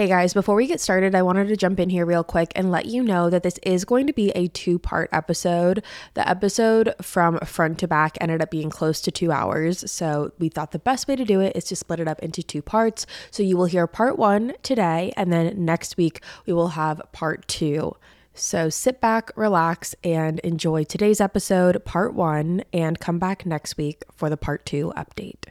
Hey guys, before we get started, I wanted to jump in here real quick and let you know that this is going to be a two part episode. The episode from front to back ended up being close to two hours, so we thought the best way to do it is to split it up into two parts. So you will hear part one today, and then next week we will have part two. So sit back, relax, and enjoy today's episode, part one, and come back next week for the part two update.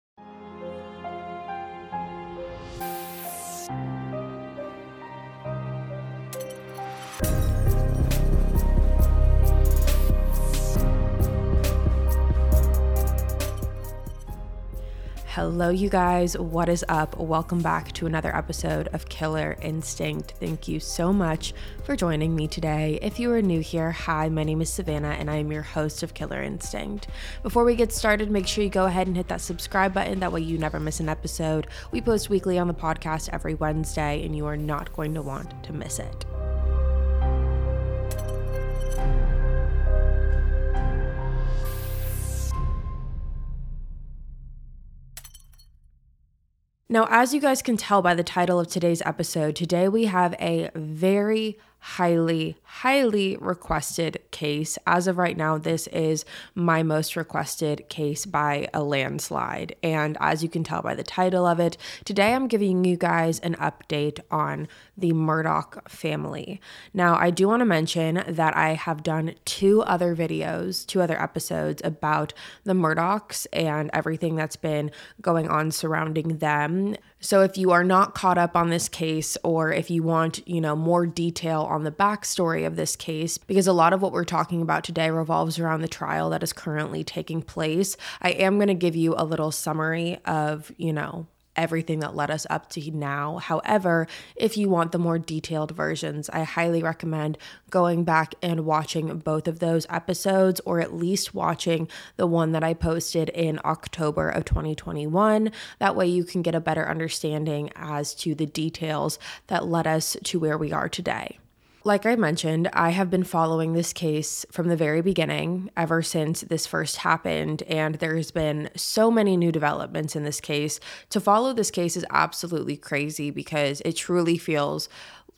Hello, you guys. What is up? Welcome back to another episode of Killer Instinct. Thank you so much for joining me today. If you are new here, hi, my name is Savannah and I am your host of Killer Instinct. Before we get started, make sure you go ahead and hit that subscribe button. That way, you never miss an episode. We post weekly on the podcast every Wednesday, and you are not going to want to miss it. Now, as you guys can tell by the title of today's episode, today we have a very highly, highly requested case. As of right now, this is my most requested case by a landslide. And as you can tell by the title of it, today I'm giving you guys an update on the Murdaugh family. Now, I do want to mention that I have done two other videos, two other episodes about the Murdaughs and everything that's been going on surrounding them. So if you are not caught up on this case or if you want, you know, more detail on the backstory of this case, because a lot of what we're talking about today revolves around the trial that is currently taking place, I am going to give you a little summary of, you know, everything that led us up to now. However, if you want the more detailed versions, I highly recommend going back and watching both of those episodes or at least watching the one that I posted in October of 2021. That way you can get a better understanding as to the details that led us to where we are today. Like I mentioned, I have been following this case from the very beginning, ever since this first happened, and there's been so many new developments in this case. To follow this case is absolutely crazy because it truly feels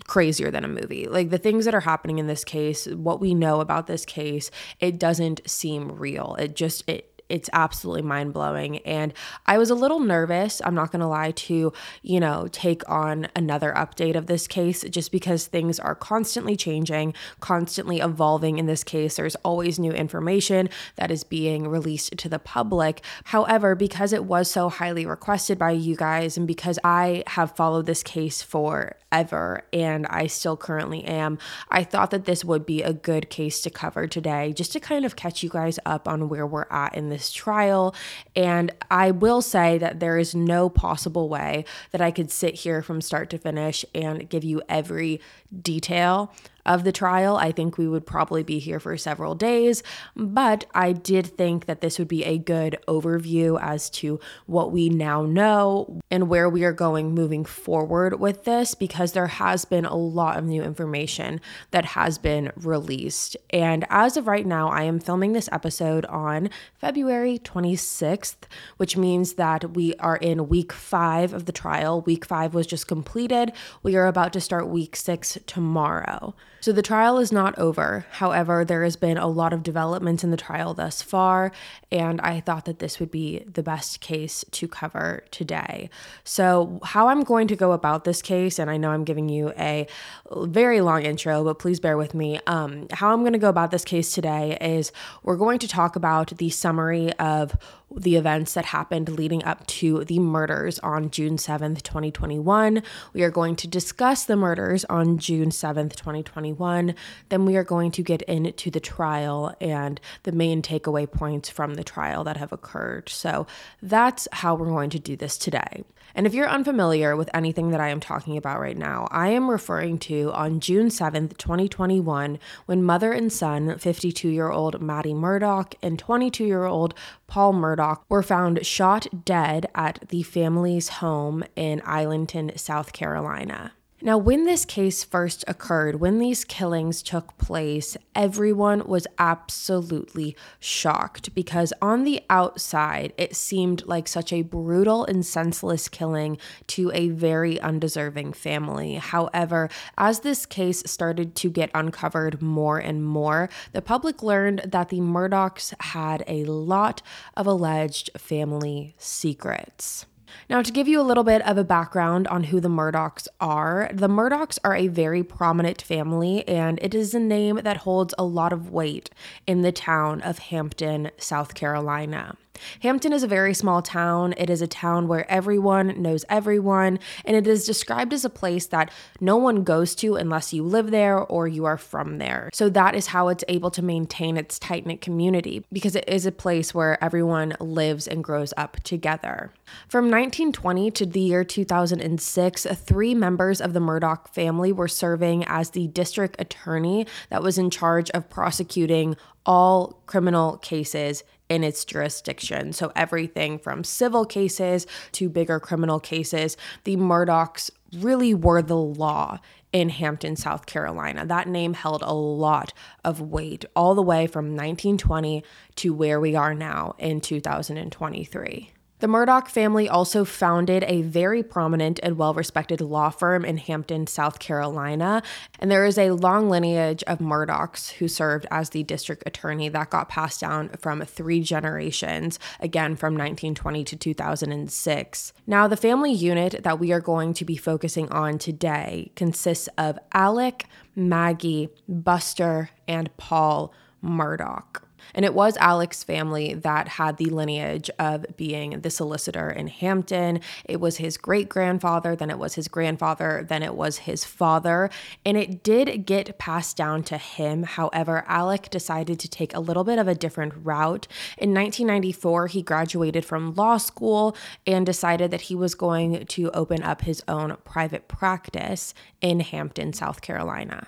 crazier than a movie. Like the things that are happening in this case, what we know about this case, it doesn't seem real. It just it it's absolutely mind blowing. And I was a little nervous, I'm not gonna lie, to, you know, take on another update of this case just because things are constantly changing, constantly evolving in this case. There's always new information that is being released to the public. However, because it was so highly requested by you guys, and because I have followed this case forever and I still currently am, I thought that this would be a good case to cover today just to kind of catch you guys up on where we're at in this trial. And I will say that there is no possible way that I could sit here from start to finish and give you every detail of the trial. I think we would probably be here for several days, but I did think that this would be a good overview as to what we now know and where we are going moving forward with this because there has been a lot of new information that has been released. And as of right now, I am filming this episode on February 26th, which means that we are in week five of the trial. Week five was just completed. We are about to start week six tomorrow. So the trial is not over. However, there has been a lot of developments in the trial thus far, and I thought that this would be the best case to cover today. So, how I'm going to go about this case, and I know I'm giving you a very long intro, but please bear with me. Um, how I'm going to go about this case today is we're going to talk about the summary of the events that happened leading up to the murders on June 7th, 2021. We are going to discuss the murders on June 7th, 2021 2021. Then we are going to get into the trial and the main takeaway points from the trial that have occurred. So that's how we're going to do this today. And if you're unfamiliar with anything that I am talking about right now, I am referring to on June 7th, 2021, when mother and son, 52 year old Maggie Murdaugh and 22 year old Paul Murdaugh, were found shot dead at the family's home in Islandton, South Carolina. Now, when this case first occurred, when these killings took place, everyone was absolutely shocked because on the outside, it seemed like such a brutal and senseless killing to a very undeserving family. However, as this case started to get uncovered more and more, the public learned that the Murdaughs had a lot of alleged family secrets. Now, to give you a little bit of a background on who the Murdaughs are, the Murdaughs are a very prominent family, and it is a name that holds a lot of weight in the town of Hampton, South Carolina. Hampton is a very small town. It is a town where everyone knows everyone, and it is described as a place that no one goes to unless you live there or you are from there. So that is how it's able to maintain its tight knit community because it is a place where everyone lives and grows up together. From 1920 to the year 2006, three members of the Murdaugh family were serving as the district attorney that was in charge of prosecuting all criminal cases in its jurisdiction. So, everything from civil cases to bigger criminal cases, the Murdaughs really were the law in Hampton, South Carolina. That name held a lot of weight all the way from 1920 to where we are now in 2023. The Murdaugh family also founded a very prominent and well respected law firm in Hampton, South Carolina. And there is a long lineage of Murdaughs who served as the district attorney that got passed down from three generations, again from 1920 to 2006. Now, the family unit that we are going to be focusing on today consists of Alec, Maggie, Buster, and Paul Murdaugh. And it was Alec's family that had the lineage of being the solicitor in Hampton. It was his great grandfather, then it was his grandfather, then it was his father. And it did get passed down to him. However, Alec decided to take a little bit of a different route. In 1994, he graduated from law school and decided that he was going to open up his own private practice in Hampton, South Carolina.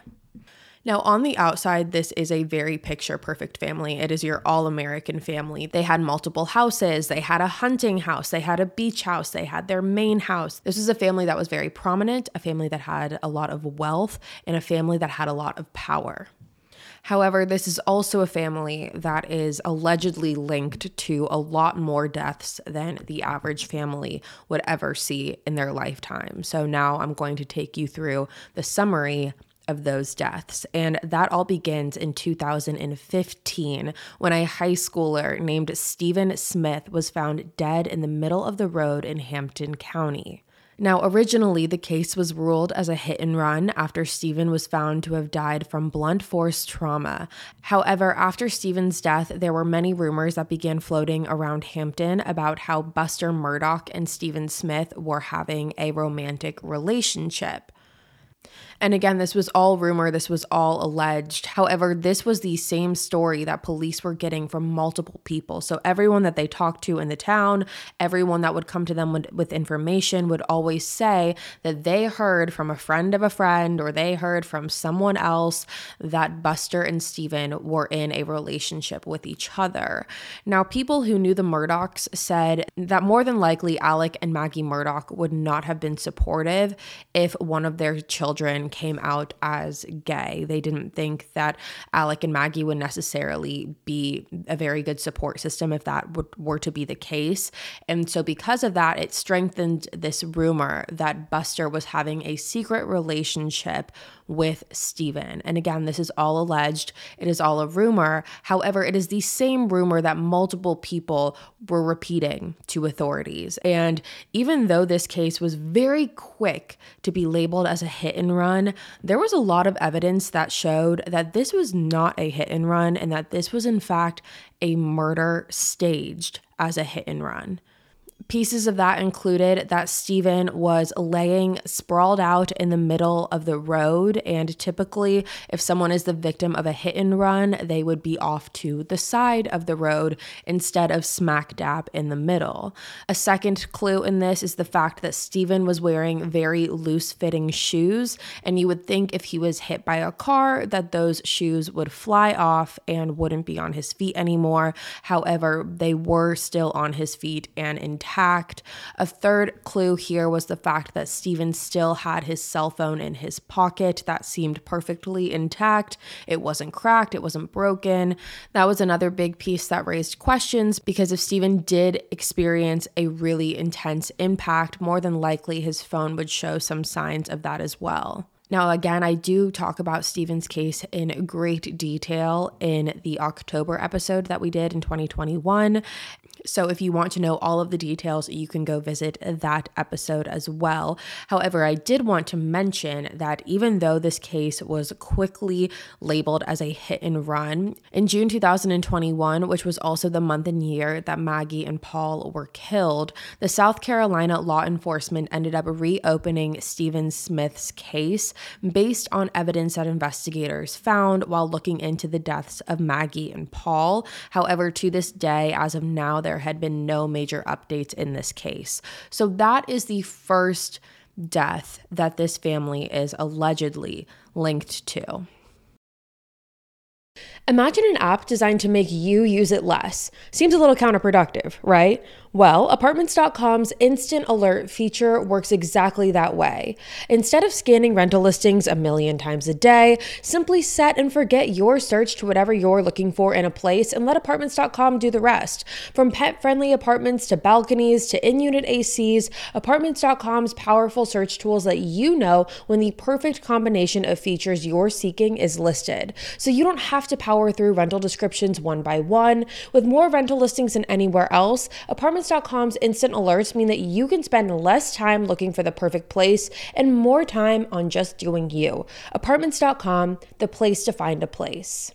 Now, on the outside, this is a very picture perfect family. It is your all American family. They had multiple houses, they had a hunting house, they had a beach house, they had their main house. This is a family that was very prominent, a family that had a lot of wealth, and a family that had a lot of power. However, this is also a family that is allegedly linked to a lot more deaths than the average family would ever see in their lifetime. So now I'm going to take you through the summary of those deaths. And that all begins in 2015 when a high schooler named Stephen Smith was found dead in the middle of the road in Hampton County. Now, originally, the case was ruled as a hit and run after Stephen was found to have died from blunt force trauma. However, after Stephen's death, there were many rumors that began floating around Hampton about how Buster Murdaugh and Stephen Smith were having a romantic relationship. And again, this was all rumor, this was all alleged. However, this was the same story that police were getting from multiple people. So everyone that they talked to in the town, everyone that would come to them with, with information would always say that they heard from a friend of a friend or they heard from someone else that Buster and Stephen were in a relationship with each other. Now, people who knew the Murdaughs said that more than likely Alec and Maggie Murdaugh would not have been supportive if one of their children came out as gay. They didn't think that Alec and Maggie would necessarily be a very good support system if that were to be the case. And so, because of that, it strengthened this rumor that Buster was having a secret relationship with Stephen. And again, this is all alleged, it is all a rumor. However, it is the same rumor that multiple people were repeating to authorities. And even though this case was very quick to be labeled as a hit and run, there was a lot of evidence that showed that this was not a hit and run and that this was, in fact, a murder staged as a hit and run. Pieces of that included that Stephen was laying sprawled out in the middle of the road. And typically, if someone is the victim of a hit and run, they would be off to the side of the road instead of smack dab in the middle. A second clue in this is the fact that Stephen was wearing very loose fitting shoes. And you would think if he was hit by a car, that those shoes would fly off and wouldn't be on his feet anymore. However, they were still on his feet and intact intact. A third clue here was the fact that Stephen still had his cell phone in his pocket. That seemed perfectly intact. It wasn't cracked, it wasn't broken. That was another big piece that raised questions because if Stephen did experience a really intense impact, more than likely his phone would show some signs of that as well. Now, again, I do talk about Stephen's case in great detail in the October episode that we did in 2021. So, if you want to know all of the details, you can go visit that episode as well. However, I did want to mention that even though this case was quickly labeled as a hit and run, in June 2021, which was also the month and year that Maggie and Paul were killed, the South Carolina law enforcement ended up reopening Stephen Smith's case based on evidence that investigators found while looking into the deaths of Maggie and Paul. However, to this day, as of now, there had been no major updates in this case. So that is the first death that this family is allegedly linked to. Imagine an app designed to make you use it less. Seems a little counterproductive, right? Well, apartments.com's instant alert feature works exactly that way. Instead of scanning rental listings a million times a day, simply set and forget your search to whatever you're looking for in a place and let apartments.com do the rest. From pet friendly apartments to balconies to in unit ACs, apartments.com's powerful search tools let you know when the perfect combination of features you're seeking is listed. So you don't have to power through rental descriptions one by one. With more rental listings than anywhere else, Apartments.com's instant alerts mean that you can spend less time looking for the perfect place and more time on just doing you. Apartments.com, the place to find a place.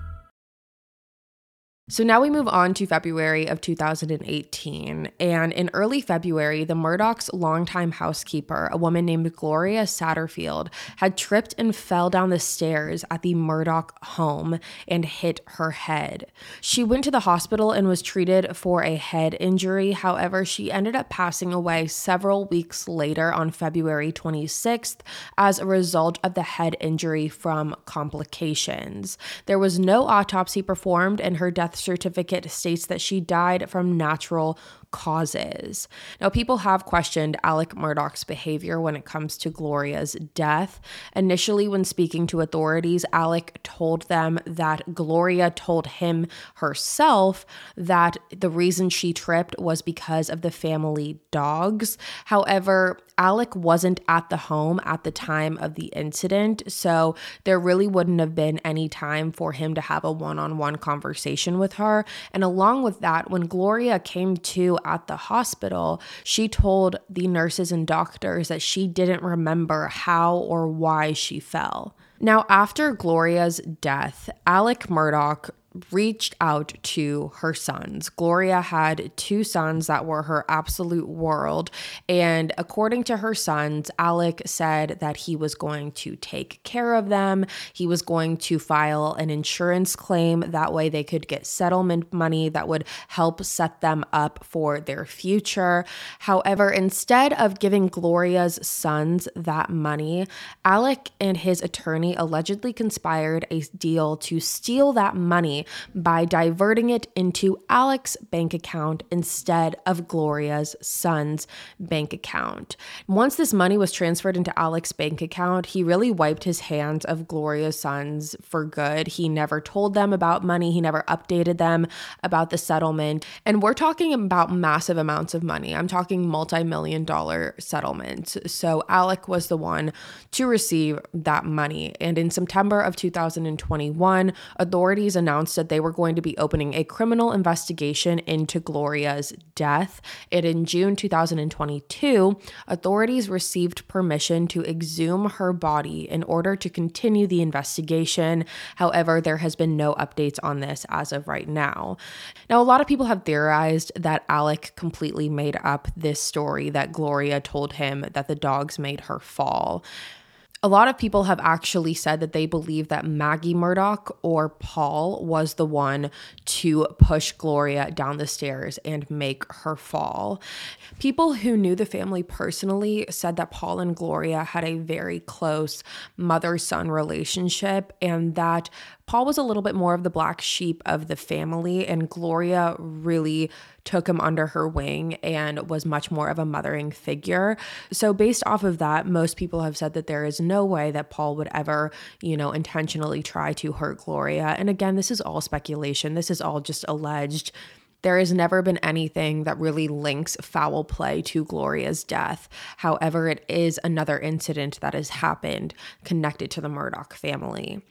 So now we move on to February of 2018. And in early February, the Murdaughs' longtime housekeeper, a woman named Gloria Satterfield, had tripped and fell down the stairs at the Murdaugh home and hit her head. She went to the hospital and was treated for a head injury. However, she ended up passing away several weeks later on February 26th as a result of the head injury from complications. There was no autopsy performed, and her death certificate states that she died from natural causes. Now, people have questioned Alec Murdaugh's behavior when it comes to Gloria's death. Initially, when speaking to authorities, Alec told them that Gloria told him herself that the reason she tripped was because of the family dogs. However, Alec wasn't at the home at the time of the incident, so there really wouldn't have been any time for him to have a one on one conversation with her. And along with that, when Gloria came to at the hospital, she told the nurses and doctors that she didn't remember how or why she fell. Now, after Gloria's death, Alec Murdaugh reached out to her sons. Gloria had two sons that were her absolute world. And according to her sons, Alec said that he was going to take care of them. He was going to file an insurance claim. That way they could get settlement money that would help set them up for their future. However, instead of giving Gloria's sons that money, Alec and his attorney allegedly conspired a deal to steal that money by diverting it into Alec's bank account instead of Gloria's son's bank account. Once this money was transferred into Alec's bank account, he really wiped his hands of Gloria's sons for good. He never told them about money, he never updated them about the settlement. And we're talking about massive amounts of money. I'm talking multi million dollar settlements. So Alec was the one to receive that money. And in September of 2021, authorities announced that they were going to be opening a criminal investigation into Gloria's death. And in June 2022, authorities received permission to exhume her body in order to continue the investigation. However, there has been no updates on this as of right now. Now, a lot of people have theorized that Alec completely made up this story that Gloria told him that the dogs made her fall. A lot of people have actually said that they believe that Maggie Murdaugh or Paul was the one to push Gloria down the stairs and make her fall. People who knew the family personally said that Paul and Gloria had a very close mother son relationship and that Paul was a little bit more of the black sheep of the family, and Gloria really took him under her wing and was much more of a mothering figure. So, based off of that, most people have said that there is no way that Paul would ever, you know, intentionally try to hurt Gloria. And again, this is all speculation, this is all just alleged there has never been anything that really links foul play to Gloria's death. However, it is another incident that has happened connected to the Murdaugh family.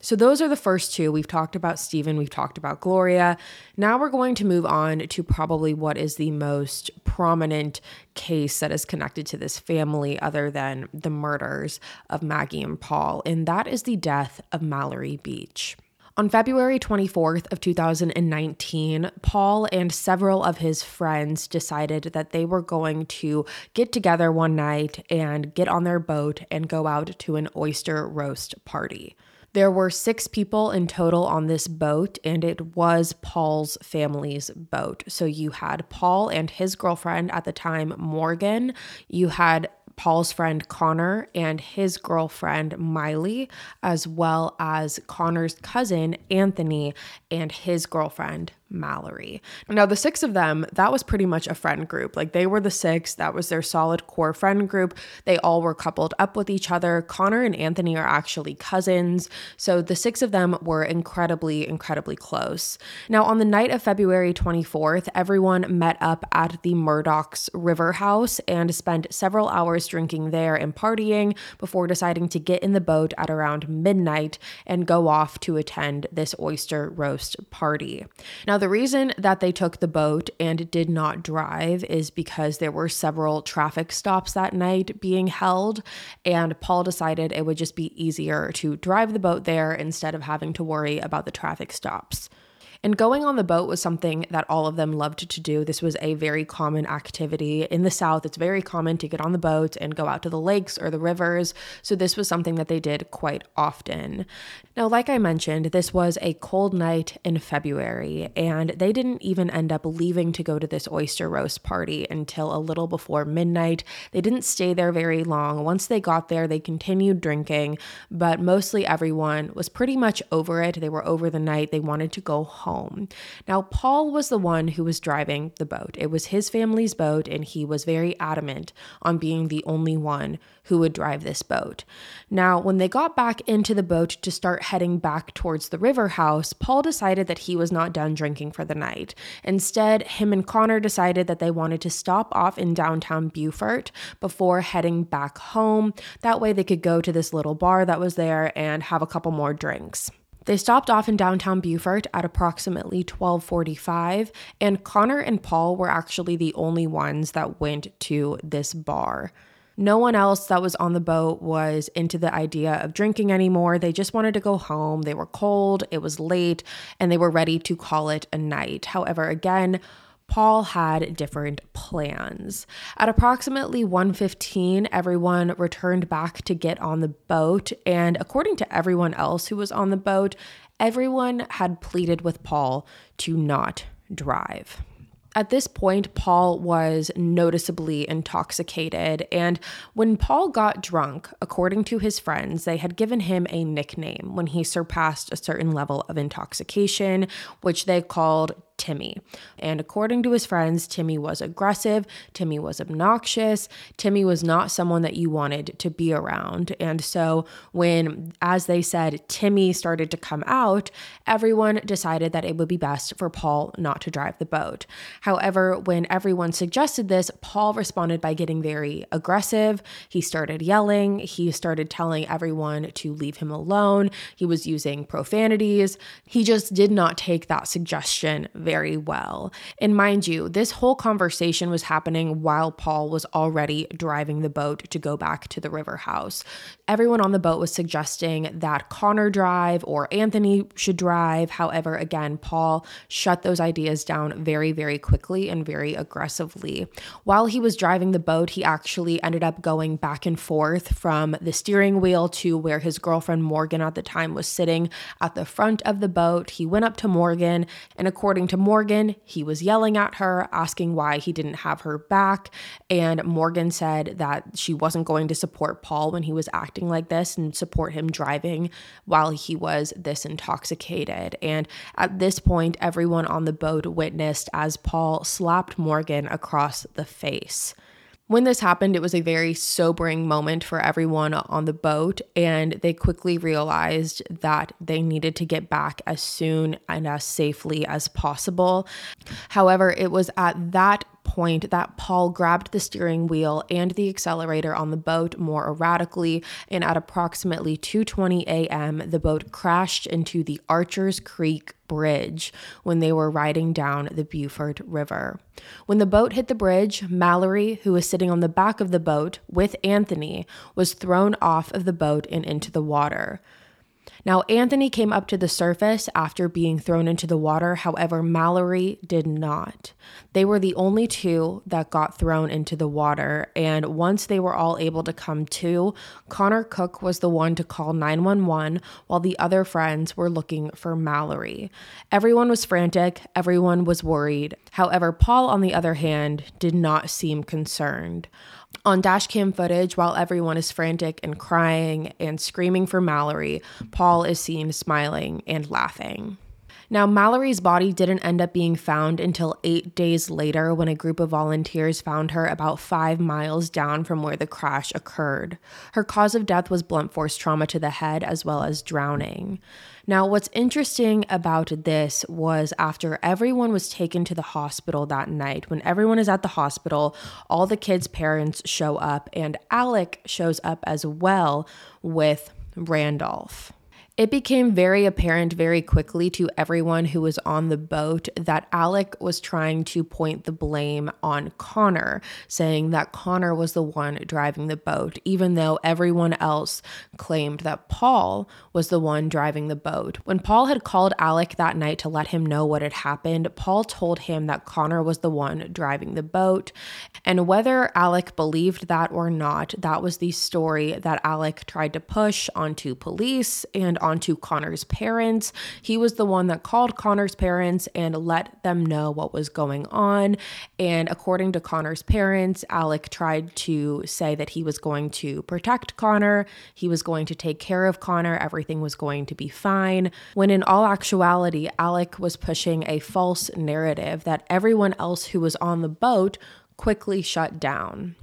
So, those are the first two. We've talked about Stephen, we've talked about Gloria. Now we're going to move on to probably what is the most prominent case that is connected to this family, other than the murders of Maggie and Paul, and that is the death of Mallory Beach. On February 24th of 2019, Paul and several of his friends decided that they were going to get together one night and get on their boat and go out to an oyster roast party. There were six people in total on this boat, and it was Paul's family's boat. So you had Paul and his girlfriend at the time, Morgan. You had Paul's friend Connor and his girlfriend Miley, as well as Connor's cousin Anthony and his girlfriend Mallory. Now, the six of them, that was pretty much a friend group. Like they were the six, that was their solid core friend group. They all were coupled up with each other. Connor and Anthony are actually cousins. So the six of them were incredibly, incredibly close. Now, on the night of February 24th, everyone met up at the Murdaugh's River House and spent several hours drinking there and partying before deciding to get in the boat at around midnight and go off to attend this oyster roast party. Now, the reason that they took the boat and did not drive is because there were several traffic stops that night being held, and Paul decided it would just be easier to drive the boat there instead of having to worry about the traffic stops. And going on the boat was something that all of them loved to do. This was a very common activity. In the South, it's very common to get on the boat and go out to the lakes or the rivers. So this was something that they did quite often. Now, like I mentioned, this was a cold night in February, and they didn't even end up leaving to go to this oyster roast party until a little before midnight. They didn't stay there very long. Once they got there, they continued drinking, but mostly everyone was pretty much over it. They were over the night. They wanted to go home home. Now, Paul was the one who was driving the boat. It was his family's boat, and he was very adamant on being the only one who would drive this boat. Now, when they got back into the boat to start heading back towards the river house, Paul decided that he was not done drinking for the night. Instead, him and Connor decided that they wanted to stop off in downtown Beaufort before heading back home. That way, they could go to this little bar that was there and have a couple more drinks. They stopped off in downtown Beaufort at approximately 12:45 and Connor and Paul were actually the only ones that went to this bar. No one else that was on the boat was into the idea of drinking anymore. They just wanted to go home. They were cold, it was late, and they were ready to call it a night. However, again, Paul had different plans. At approximately 1:15, everyone returned back to get on the boat, and according to everyone else who was on the boat, everyone had pleaded with Paul to not drive. At this point, Paul was noticeably intoxicated, and when Paul got drunk, according to his friends, they had given him a nickname when he surpassed a certain level of intoxication, which they called Timmy. And according to his friends, Timmy was aggressive, Timmy was obnoxious, Timmy was not someone that you wanted to be around. And so, when, as they said, Timmy started to come out, everyone decided that it would be best for Paul not to drive the boat. However, when everyone suggested this, Paul responded by getting very aggressive. He started yelling, he started telling everyone to leave him alone, he was using profanities. He just did not take that suggestion very well. And mind you, this whole conversation was happening while Paul was already driving the boat to go back to the river house. Everyone on the boat was suggesting that Connor drive or Anthony should drive. However, again, Paul shut those ideas down very, very quickly and very aggressively. While he was driving the boat, he actually ended up going back and forth from the steering wheel to where his girlfriend Morgan at the time was sitting at the front of the boat. He went up to Morgan, and according to Morgan. He was yelling at her, asking why he didn't have her back. And Morgan said that she wasn't going to support Paul when he was acting like this and support him driving while he was this intoxicated. And at this point, everyone on the boat witnessed as Paul slapped Morgan across the face. When this happened, it was a very sobering moment for everyone on the boat, and they quickly realized that they needed to get back as soon and as safely as possible. However, it was at that point that Paul grabbed the steering wheel and the accelerator on the boat more erratically and at approximately 2:20 a.m. the boat crashed into the Archers Creek bridge when they were riding down the Beaufort River. When the boat hit the bridge, Mallory, who was sitting on the back of the boat with Anthony, was thrown off of the boat and into the water. Now, Anthony came up to the surface after being thrown into the water. However, Mallory did not. They were the only two that got thrown into the water. And once they were all able to come to, Connor Cook was the one to call 911 while the other friends were looking for Mallory. Everyone was frantic, everyone was worried. However, Paul, on the other hand, did not seem concerned. On dashcam footage, while everyone is frantic and crying and screaming for Mallory, Paul is seen smiling and laughing. Now, Mallory's body didn't end up being found until eight days later when a group of volunteers found her about five miles down from where the crash occurred. Her cause of death was blunt force trauma to the head as well as drowning. Now, what's interesting about this was after everyone was taken to the hospital that night, when everyone is at the hospital, all the kids' parents show up, and Alec shows up as well with Randolph. It became very apparent very quickly to everyone who was on the boat that Alec was trying to point the blame on Connor, saying that Connor was the one driving the boat, even though everyone else claimed that Paul was the one driving the boat. When Paul had called Alec that night to let him know what had happened, Paul told him that Connor was the one driving the boat. And whether Alec believed that or not, that was the story that Alec tried to push onto police and onto Connor's parents. He was the one that called Connor's parents and let them know what was going on. And according to Connor's parents, Alec tried to say that he was going to protect Connor, he was going to take care of Connor, everything was going to be fine. When in all actuality, Alec was pushing a false narrative that everyone else who was on the boat quickly shut down.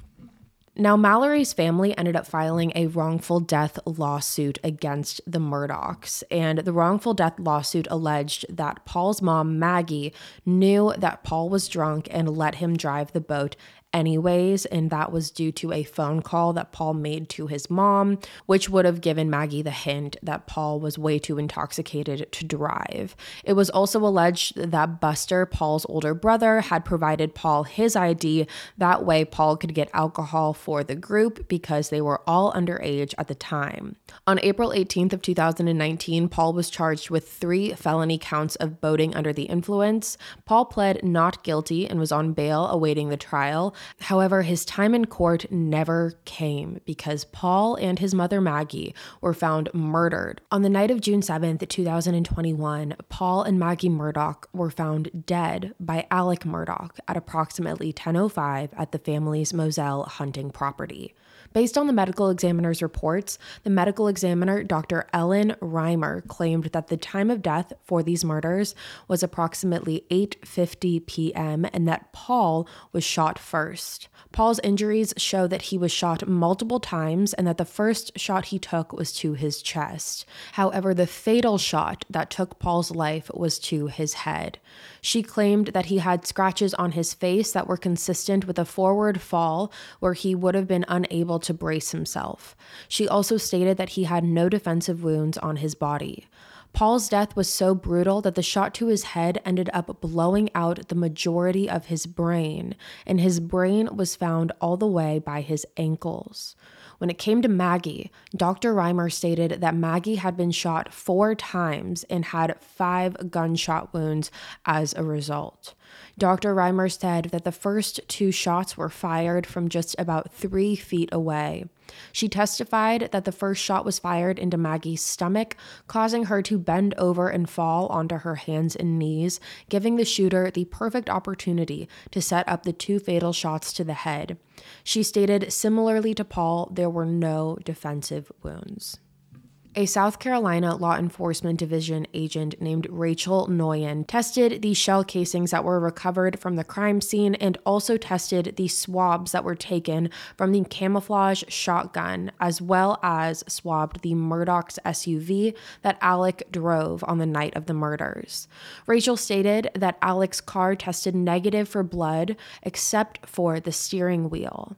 Now, Mallory's family ended up filing a wrongful death lawsuit against the Murdaughs, and the wrongful death lawsuit alleged that Paul's mom, Maggie, knew that Paul was drunk and let him drive the boat anyways, and that was due to a phone call that Paul made to his mom, which would have given Maggie the hint that Paul was way too intoxicated to drive. It was also alleged that Buster, Paul's older brother, had provided Paul his ID. That way, Paul could get alcohol for the group because they were all underage at the time. On April 18th of 2019, Paul was charged with three felony counts of boating under the influence. Paul pled not guilty and was on bail awaiting the trial. However, his time in court never came because Paul and his mother Maggie were found murdered. On the night of June 7th, 2021, Paul and Maggie Murdaugh were found dead by Alec Murdaugh at approximately 10:05 at the family's Moselle hunting property. Based on the medical examiner's reports, the medical examiner, Dr. Ellen Riemer, claimed that the time of death for these murders was approximately 8:50 p.m. and that Paul was shot first. Paul's injuries show that he was shot multiple times and that the first shot he took was to his chest. However, the fatal shot that took Paul's life was to his head. She claimed that he had scratches on his face that were consistent with a forward fall where he would have been unable to brace himself. She also stated that he had no defensive wounds on his body. Paul's death was so brutal that the shot to his head ended up blowing out the majority of his brain, and his brain was found all the way by his ankles. When it came to Maggie, Dr. Riemer stated that Maggie had been shot four times and had five gunshot wounds as a result. Dr. Riemer said that the first two shots were fired from just about three feet away. She testified that the first shot was fired into Maggie's stomach, causing her to bend over and fall onto her hands and knees, giving the shooter the perfect opportunity to set up the two fatal shots to the head. She stated, similarly to Paul, there were no defensive wounds. A South Carolina Law Enforcement Division agent named Rachel Noyen tested the shell casings that were recovered from the crime scene and also tested the swabs that were taken from the camouflage shotgun, as well as swabbed the Murdaugh's SUV that Alec drove on the night of the murders. Rachel stated that Alec's car tested negative for blood except for the steering wheel.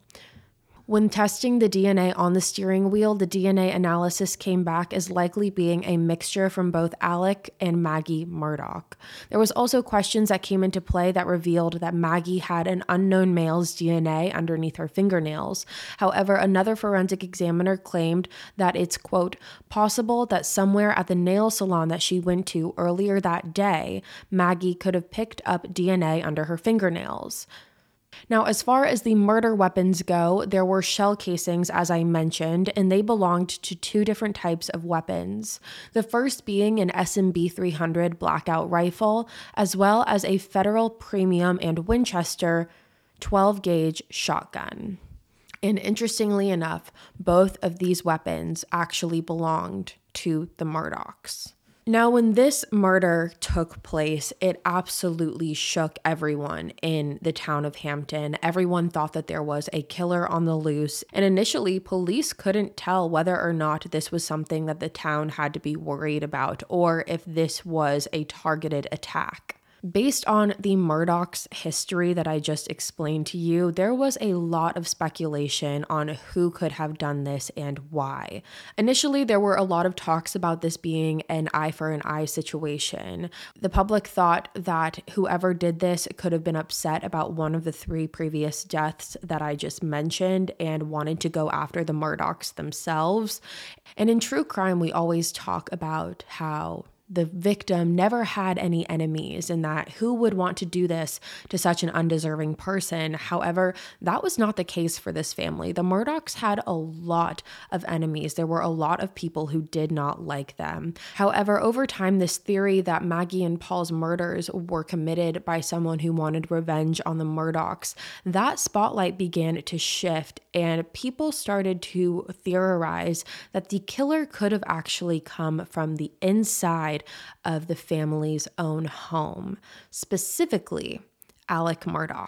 When testing the DNA on the steering wheel, the DNA analysis came back as likely being a mixture from both Alec and Maggie Murdaugh. There was also questions that came into play that revealed that Maggie had an unknown male's DNA underneath her fingernails. However, another forensic examiner claimed that it's quote possible that somewhere at the nail salon that she went to earlier that day, Maggie could have picked up DNA under her fingernails. Now, as far as the murder weapons go, there were shell casings, as I mentioned, and they belonged to two different types of weapons. The first being an SMB 300 blackout rifle, as well as a Federal Premium and Winchester 12 gauge shotgun. And interestingly enough, both of these weapons actually belonged to the Murdaughs. Now, when this murder took place, it absolutely shook everyone in the town of Hampton. Everyone thought that there was a killer on the loose, and initially, police couldn't tell whether or not this was something that the town had to be worried about or if this was a targeted attack. Based on the Murdaugh's history that I just explained to you, there was a lot of speculation on who could have done this and why. Initially, there were a lot of talks about this being an eye for an eye situation. The public thought that whoever did this could have been upset about one of the three previous deaths that I just mentioned and wanted to go after the Murdaughs themselves. And in true crime, we always talk about how the victim never had any enemies and that who would want to do this to such an undeserving person. However, that was not the case for this family. The Murdaughs had a lot of enemies. There were a lot of people who did not like them. However, over time, this theory that Maggie and Paul's murders were committed by someone who wanted revenge on the Murdaughs, that spotlight began to shift and people started to theorize that the killer could have actually come from the inside outside of the family's own home, specifically Alec Murdaugh.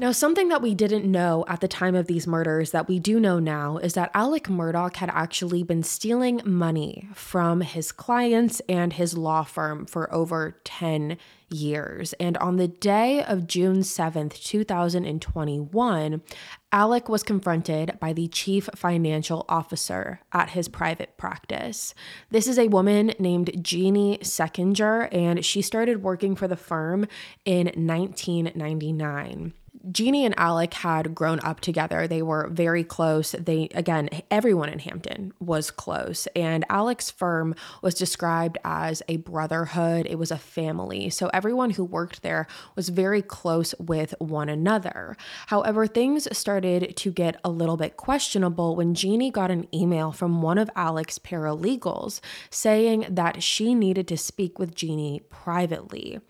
Now, something that we didn't know at the time of these murders that we do know now is that Alec Murdaugh had actually been stealing money from his clients and his law firm for over 10 years. And on the day of June 7th, 2021, Alec was confronted by the chief financial officer at his private practice. This is a woman named Jeannie Seckinger, and she started working for the firm in 1999. Jeannie and Alec had grown up together. They were very close. They, again, everyone in Hampton was close. And Alec's firm was described as a brotherhood, it was a family. So everyone who worked there was very close with one another. However, things started to get a little bit questionable when Jeannie got an email from one of Alec's paralegals saying that she needed to speak with Jeannie privately.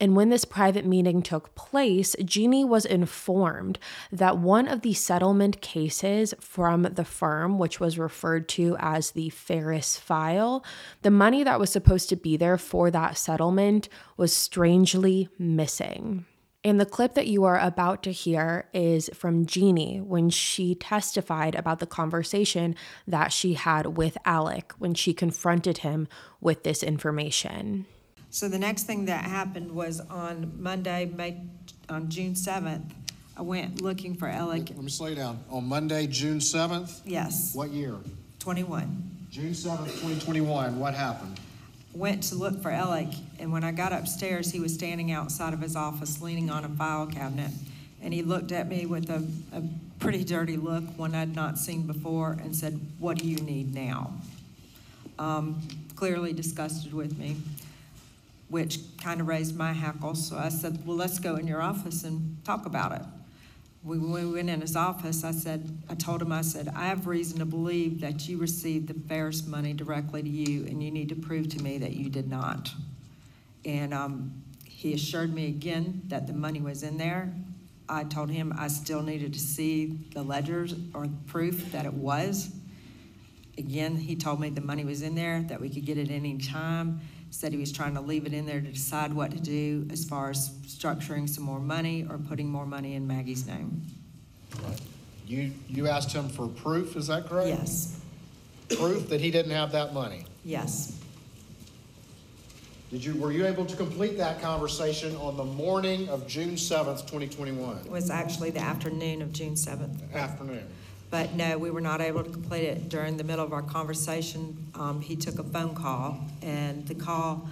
And when this private meeting took place, Jeannie was informed that one of the settlement cases from the firm, which was referred to as the Ferris file, the money that was supposed to be there for that settlement was strangely missing. And the clip that you are about to hear is from Jeannie when she testified about the conversation that she had with Alec when she confronted him with this information. So the next thing that happened was on Monday, May, on June seventh, I went looking for Alec, Let me slow you down. On Monday, June seventh, yes, what year? twenty-one. June seventh, twenty twenty-one, what happened? Went to look for Alec, and when I got upstairs, he was standing outside of his office leaning on a file cabinet. And he looked at me with a, a pretty dirty look, one I'd not seen before, and said, "What do you need now?" Um, clearly disgusted with me, which kind of raised my hackles. So I said, "Well, let's go in your office and talk about it." We, we went in his office, I said, I told him, I said, I have reason to believe that you received the Ferris money directly to you, and you need to prove to me that you did not. And um, he assured me again that the money was in there. I told him I still needed to see the ledgers or proof that it was. Again, he told me the money was in there, that we could get it any time. Said he was trying to leave it in there to decide what to do as far as structuring some more money or putting more money in Maggie's name. You, you asked him for proof, is that correct? Yes, Proof that he didn't have that money. yes, Did you, were you able to complete that conversation on the morning of June seventh, twenty twenty-one, it was actually the afternoon of June seventh. Afternoon. But no, we were not able to complete it during the middle of our conversation. Um, he took a phone call, and the call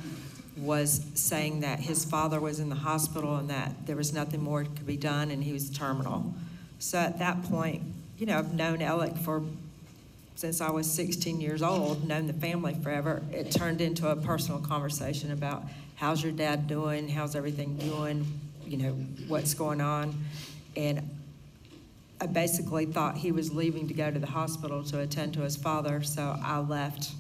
was saying that his father was in the hospital and that there was nothing more could be done, and he was terminal. So at that point, you know, I've known Alec for since I was 16 years old, known the family forever. It turned into a personal conversation about how's your dad doing, how's everything doing, you know, what's going on, and I basically thought he was leaving to go to the hospital to attend to his father, so I left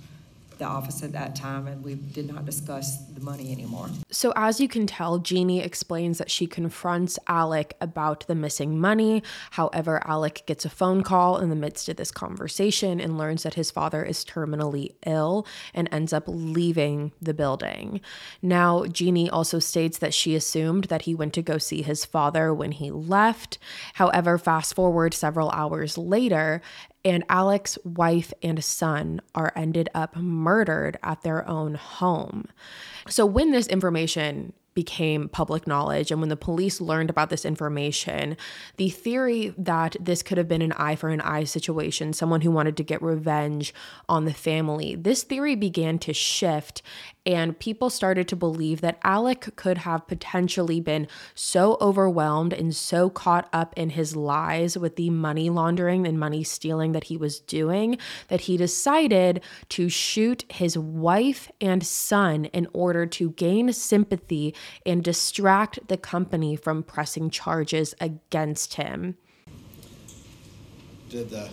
the office at that time and we did not discuss the money anymore. So, as you can tell, Jeannie explains that she confronts Alec about the missing money. However, Alec gets a phone call in the midst of this conversation and learns that his father is terminally ill and ends up leaving the building. Now, Jeannie also states that she assumed that he went to go see his father when he left. However, fast forward several hours later, and Alec's wife and son are ended up murdered at their own home. So when this information became public knowledge and when the police learned about this information, the theory that this could have been an eye for an eye situation, someone who wanted to get revenge on the family, this theory began to shift and people started to believe that Alec could have potentially been so overwhelmed and so caught up in his lies with the money laundering and money stealing that he was doing that he decided to shoot his wife and son in order to gain sympathy and distract the company from pressing charges against him. Did the,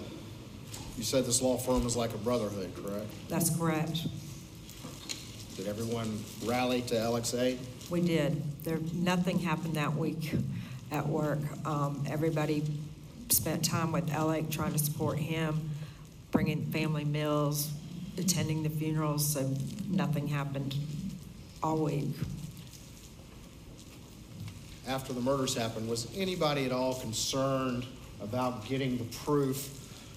you said this law firm is like a brotherhood, correct? That's correct. Did everyone rally to aid? We did. There, nothing happened that week at work. Um, everybody spent time with Alec, trying to support him, bringing family meals, attending the funerals, so nothing happened all week. after the murders happened, was anybody at all concerned about getting the proof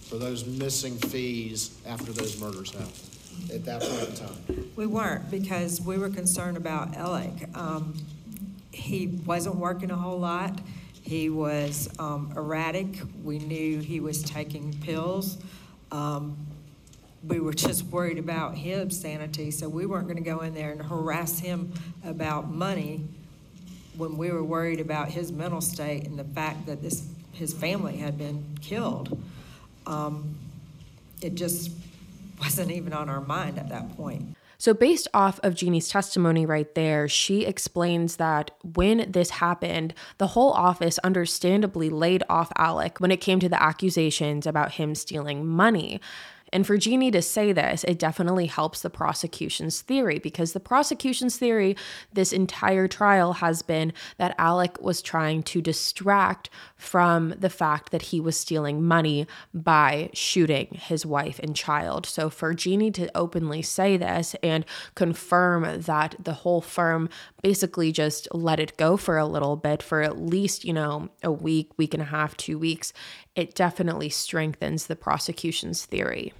for those missing fees after those murders happened at that point in time? We weren't because we were concerned about Alec. Um, he wasn't working a whole lot. He was um, erratic. We knew he was taking pills. Um, we were just worried about his sanity, so we weren't going to go in there and harass him about money when we were worried about his mental state and the fact that this his family had been killed. Um, it just wasn't even on our mind at that point. So, based off of Jeannie's testimony right there, she explains that when this happened, the whole office understandably laid off Alec when it came to the accusations about him stealing money. And for Jeannie to say this, it definitely helps the prosecution's theory because the prosecution's theory this entire trial has been that Alec was trying to distract from the fact that he was stealing money by shooting his wife and child. So for Jeannie to openly say this and confirm that the whole firm basically just let it go for a little bit for at least, you know, a week, week and a half, two weeks, it definitely strengthens the prosecution's theory.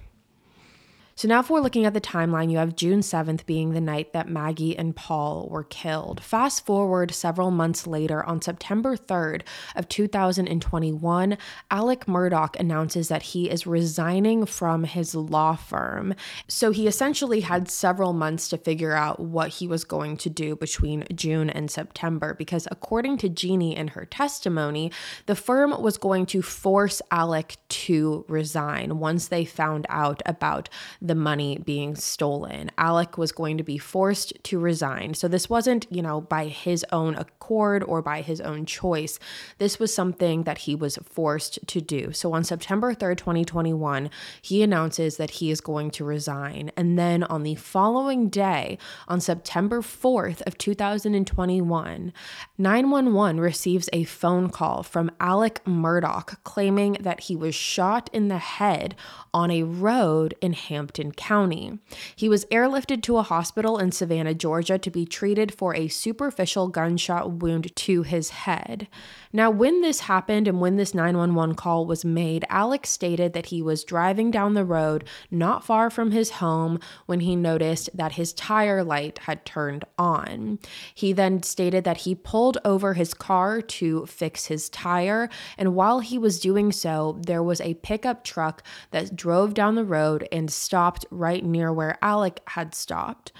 So now, if we're looking at the timeline, you have June 7th being the night that Maggie and Paul were killed. Fast forward several months later, on September 3rd of 2021, Alec Murdaugh announces that he is resigning from his law firm. So he essentially had several months to figure out what he was going to do between June and September, because according to Jeannie in her testimony, the firm was going to force Alec to resign once they found out about the money being stolen. Alec was going to be forced to resign. So this wasn't, you know, by his own accord or by his own choice. This was something that he was forced to do. So on September 3rd, 2021, he announces that he is going to resign. And then on the following day, on September 4th of 2021, 911 receives a phone call from Alec Murdaugh claiming that he was shot in the head on a road in Hampton County. He was airlifted to a hospital in Savannah, Georgia to be treated for a superficial gunshot wound to his head. Now, when this happened and when this 911 call was made, Alex stated that he was driving down the road not far from his home when he noticed that his tire light had turned on. He then stated that he pulled over his car to fix his tire, and while he was doing so, there was a pickup truck that drove down the road and stopped right near where Alec had stopped.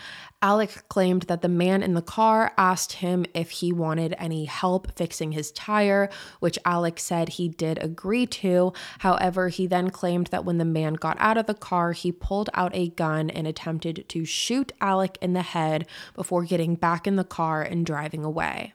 Alec claimed that the man in the car asked him if he wanted any help fixing his tire, which Alec said he did agree to. However, he then claimed that when the man got out of the car, he pulled out a gun and attempted to shoot Alec in the head before getting back in the car and driving away.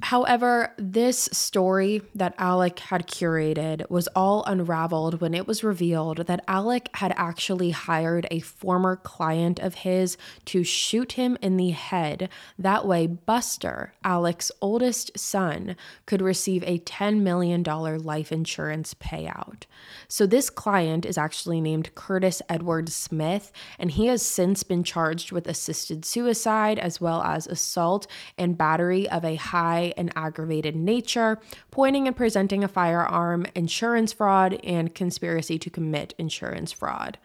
However, this story that Alec had curated was all unraveled when it was revealed that Alec had actually hired a former client of his to shoot him in the head. That way, Buster, Alec's oldest son, could receive a $10 million life insurance payout. So, this client is actually named Curtis Edward Smith, and he has since been charged with assisted suicide as well as assault and battery of a high and aggravated nature, pointing and presenting a firearm, insurance fraud, and conspiracy to commit insurance fraud.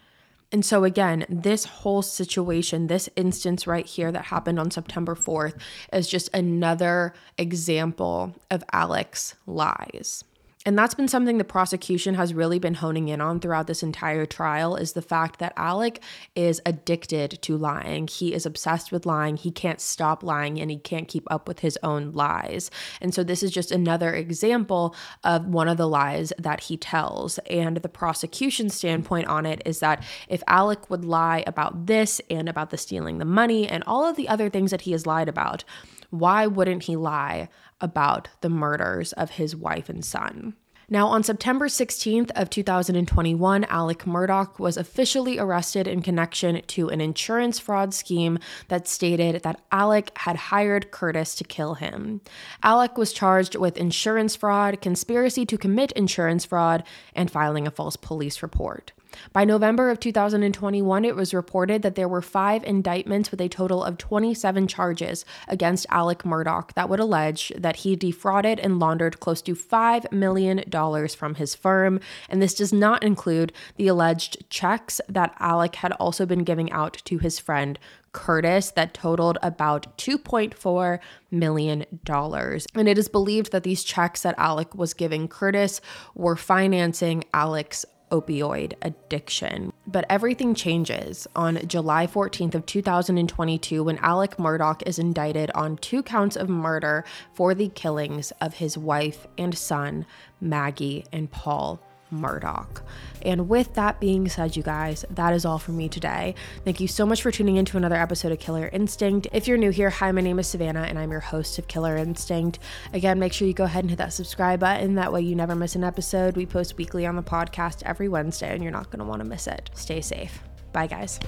And so, again, this whole situation, this instance right here that happened on September 4th, is just another example of Alec's lies. And that's been something the prosecution has really been honing in on throughout this entire trial is the fact that Alec is addicted to lying. He is obsessed with lying. He can't stop lying and he can't keep up with his own lies. And so this is just another example of one of the lies that he tells. And the prosecution standpoint on it is that if Alec would lie about this and about the stealing the money and all of the other things that he has lied about, why wouldn't he lie about the murders of his wife and son? Now, on September 16th of 2021, Alec Murdaugh was officially arrested in connection to an insurance fraud scheme that stated that Alec had hired Curtis to kill him. Alec was charged with insurance fraud, conspiracy to commit insurance fraud, and filing a false police report. By November of 2021, it was reported that there were five indictments with a total of 27 charges against Alec Murdaugh that would allege that he defrauded and laundered close to $5 million from his firm. And this does not include the alleged checks that Alec had also been giving out to his friend Curtis that totaled about $2.4 million. And it is believed that these checks that Alec was giving Curtis were financing Alec's opioid addiction. But everything changes on July 14th of 2022 when Alec Murdaugh is indicted on two counts of murder for the killings of his wife and son, Maggie and Paul Murdaugh. And with that being said, you guys, that is all from me today. Thank you so much for tuning in to another episode of Killer Instinct. If you're new here, hi, my name is Savannah and I'm your host of Killer Instinct. Again, make sure you go ahead and hit that subscribe button. That way you never miss an episode. We post weekly on the podcast every Wednesday and you're not going to want to miss it. Stay safe. Bye, guys.